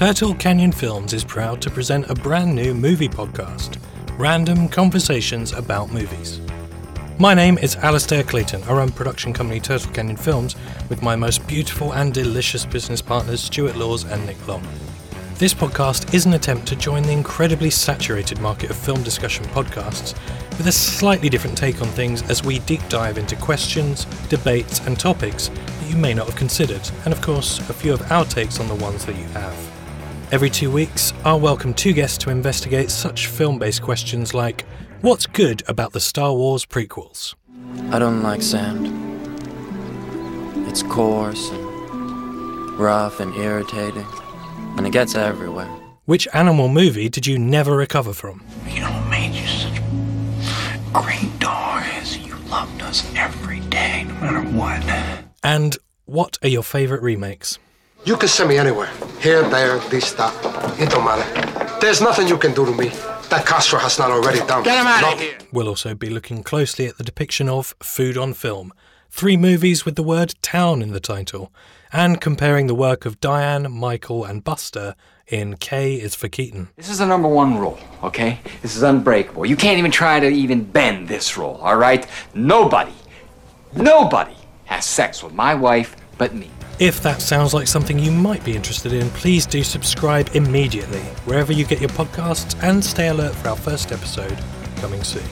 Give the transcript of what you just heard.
Turtle Canyon Films is proud to present a brand new movie podcast random conversations about movies. My name is Alastair Clayton. I run production company Turtle Canyon Films with my most beautiful and delicious business partners, Stuart Laws and Nick Long. This podcast is an attempt to join the incredibly saturated market of film discussion podcasts with a slightly different take on things as we deep dive into questions, debates, and topics that you may not have considered, and of course, a few of our takes on the ones that you have. Every two weeks, I'll welcome two guests to investigate such film based questions like What's good about the Star Wars prequels? I don't like sand. It's coarse and rough and irritating, and it gets everywhere. Which animal movie did you never recover from? You know what made you such great dogs? You loved us every day, no matter what. And what are your favourite remakes? You can send me anywhere. Here, there, this, that. It don't matter. There's nothing you can do to me that Castro has not already done. Get him out No. of here! We'll also be looking closely at the depiction of food on film, three movies with the word town in the title, and comparing the work of Diane, Michael, and Buster in K is for Keaton. This is the number one rule, okay? This is unbreakable. You can't even try to even bend this rule, all right? Nobody, nobody has sex with my wife but me. If that sounds like something you might be interested in, please do subscribe immediately, wherever you get your podcasts, and stay alert for our first episode coming soon.